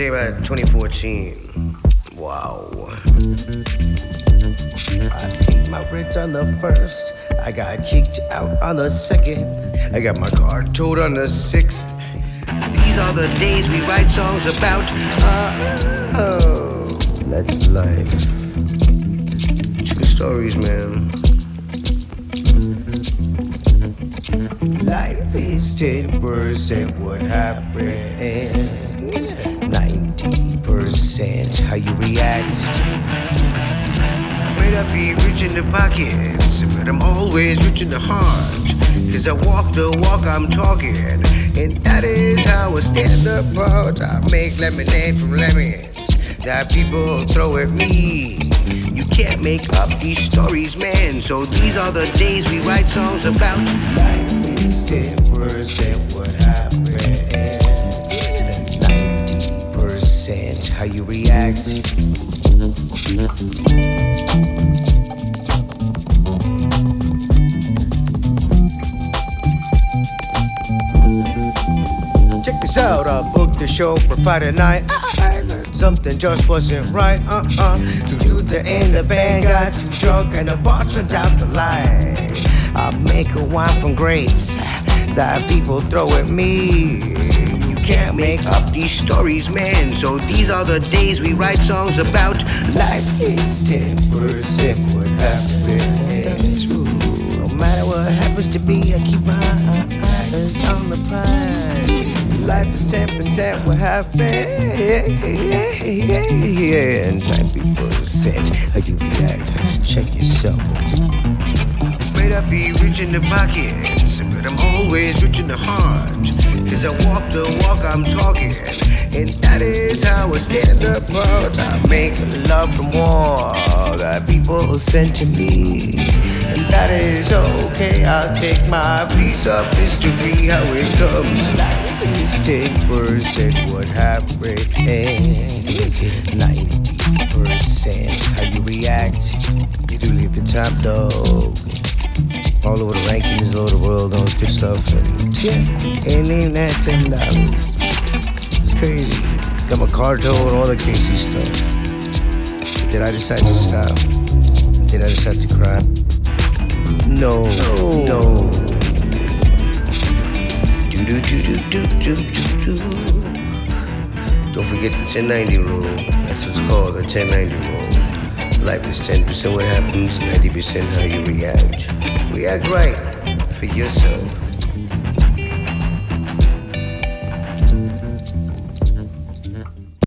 say about 2014? Wow. I paid my rent on the first. I got kicked out on the second. I got my car towed on the sixth. These are the days we write songs about. Oh, that's life. True stories, man. Life is 10% what happens, 90% how you react. Might I be rich in the pockets, but I'm always rich in the heart. Cause I walk the walk I'm talking, and that is how I stand apart. I make lemonade from lemons that people throw at me. You can't make up these stories, man. So these are the days we write songs about. Life is 10% what happened, how you react. Check this out, I booked the show for Friday night. Something just wasn't right, uh uh. Two dudes in the band got too drunk and the bar turned out the light. I make a wine from grapes that people throw at me. Can't make up these stories, man. So these are the days we write songs about. Life is 10% what happened. No matter what happens to me, I keep my eyes on the prize. Life is 10% what happened. And 90% how you react. Check yourself. I be rich in the pockets, I'm always rich in the heart. Cause I walk the walk I'm talking, and that is how I stand apart. I make love from war that people send to me, and that is okay. I'll take my piece of history, how it comes. Life 10% what happened, 90% how you react. You do leave the top dog all over the rankings, all over the world, all this good stuff. And yeah, ain't even that ten dollars. It's crazy. Got my car towed and all the crazy stuff. Did I decide to stop? Did I decide to cry? No, no. Do do do do do do do do. Don't forget the 1090 rule. That's what's called the 1090 rule. Life is 10% what happens, 90% how you react. React right for yourself.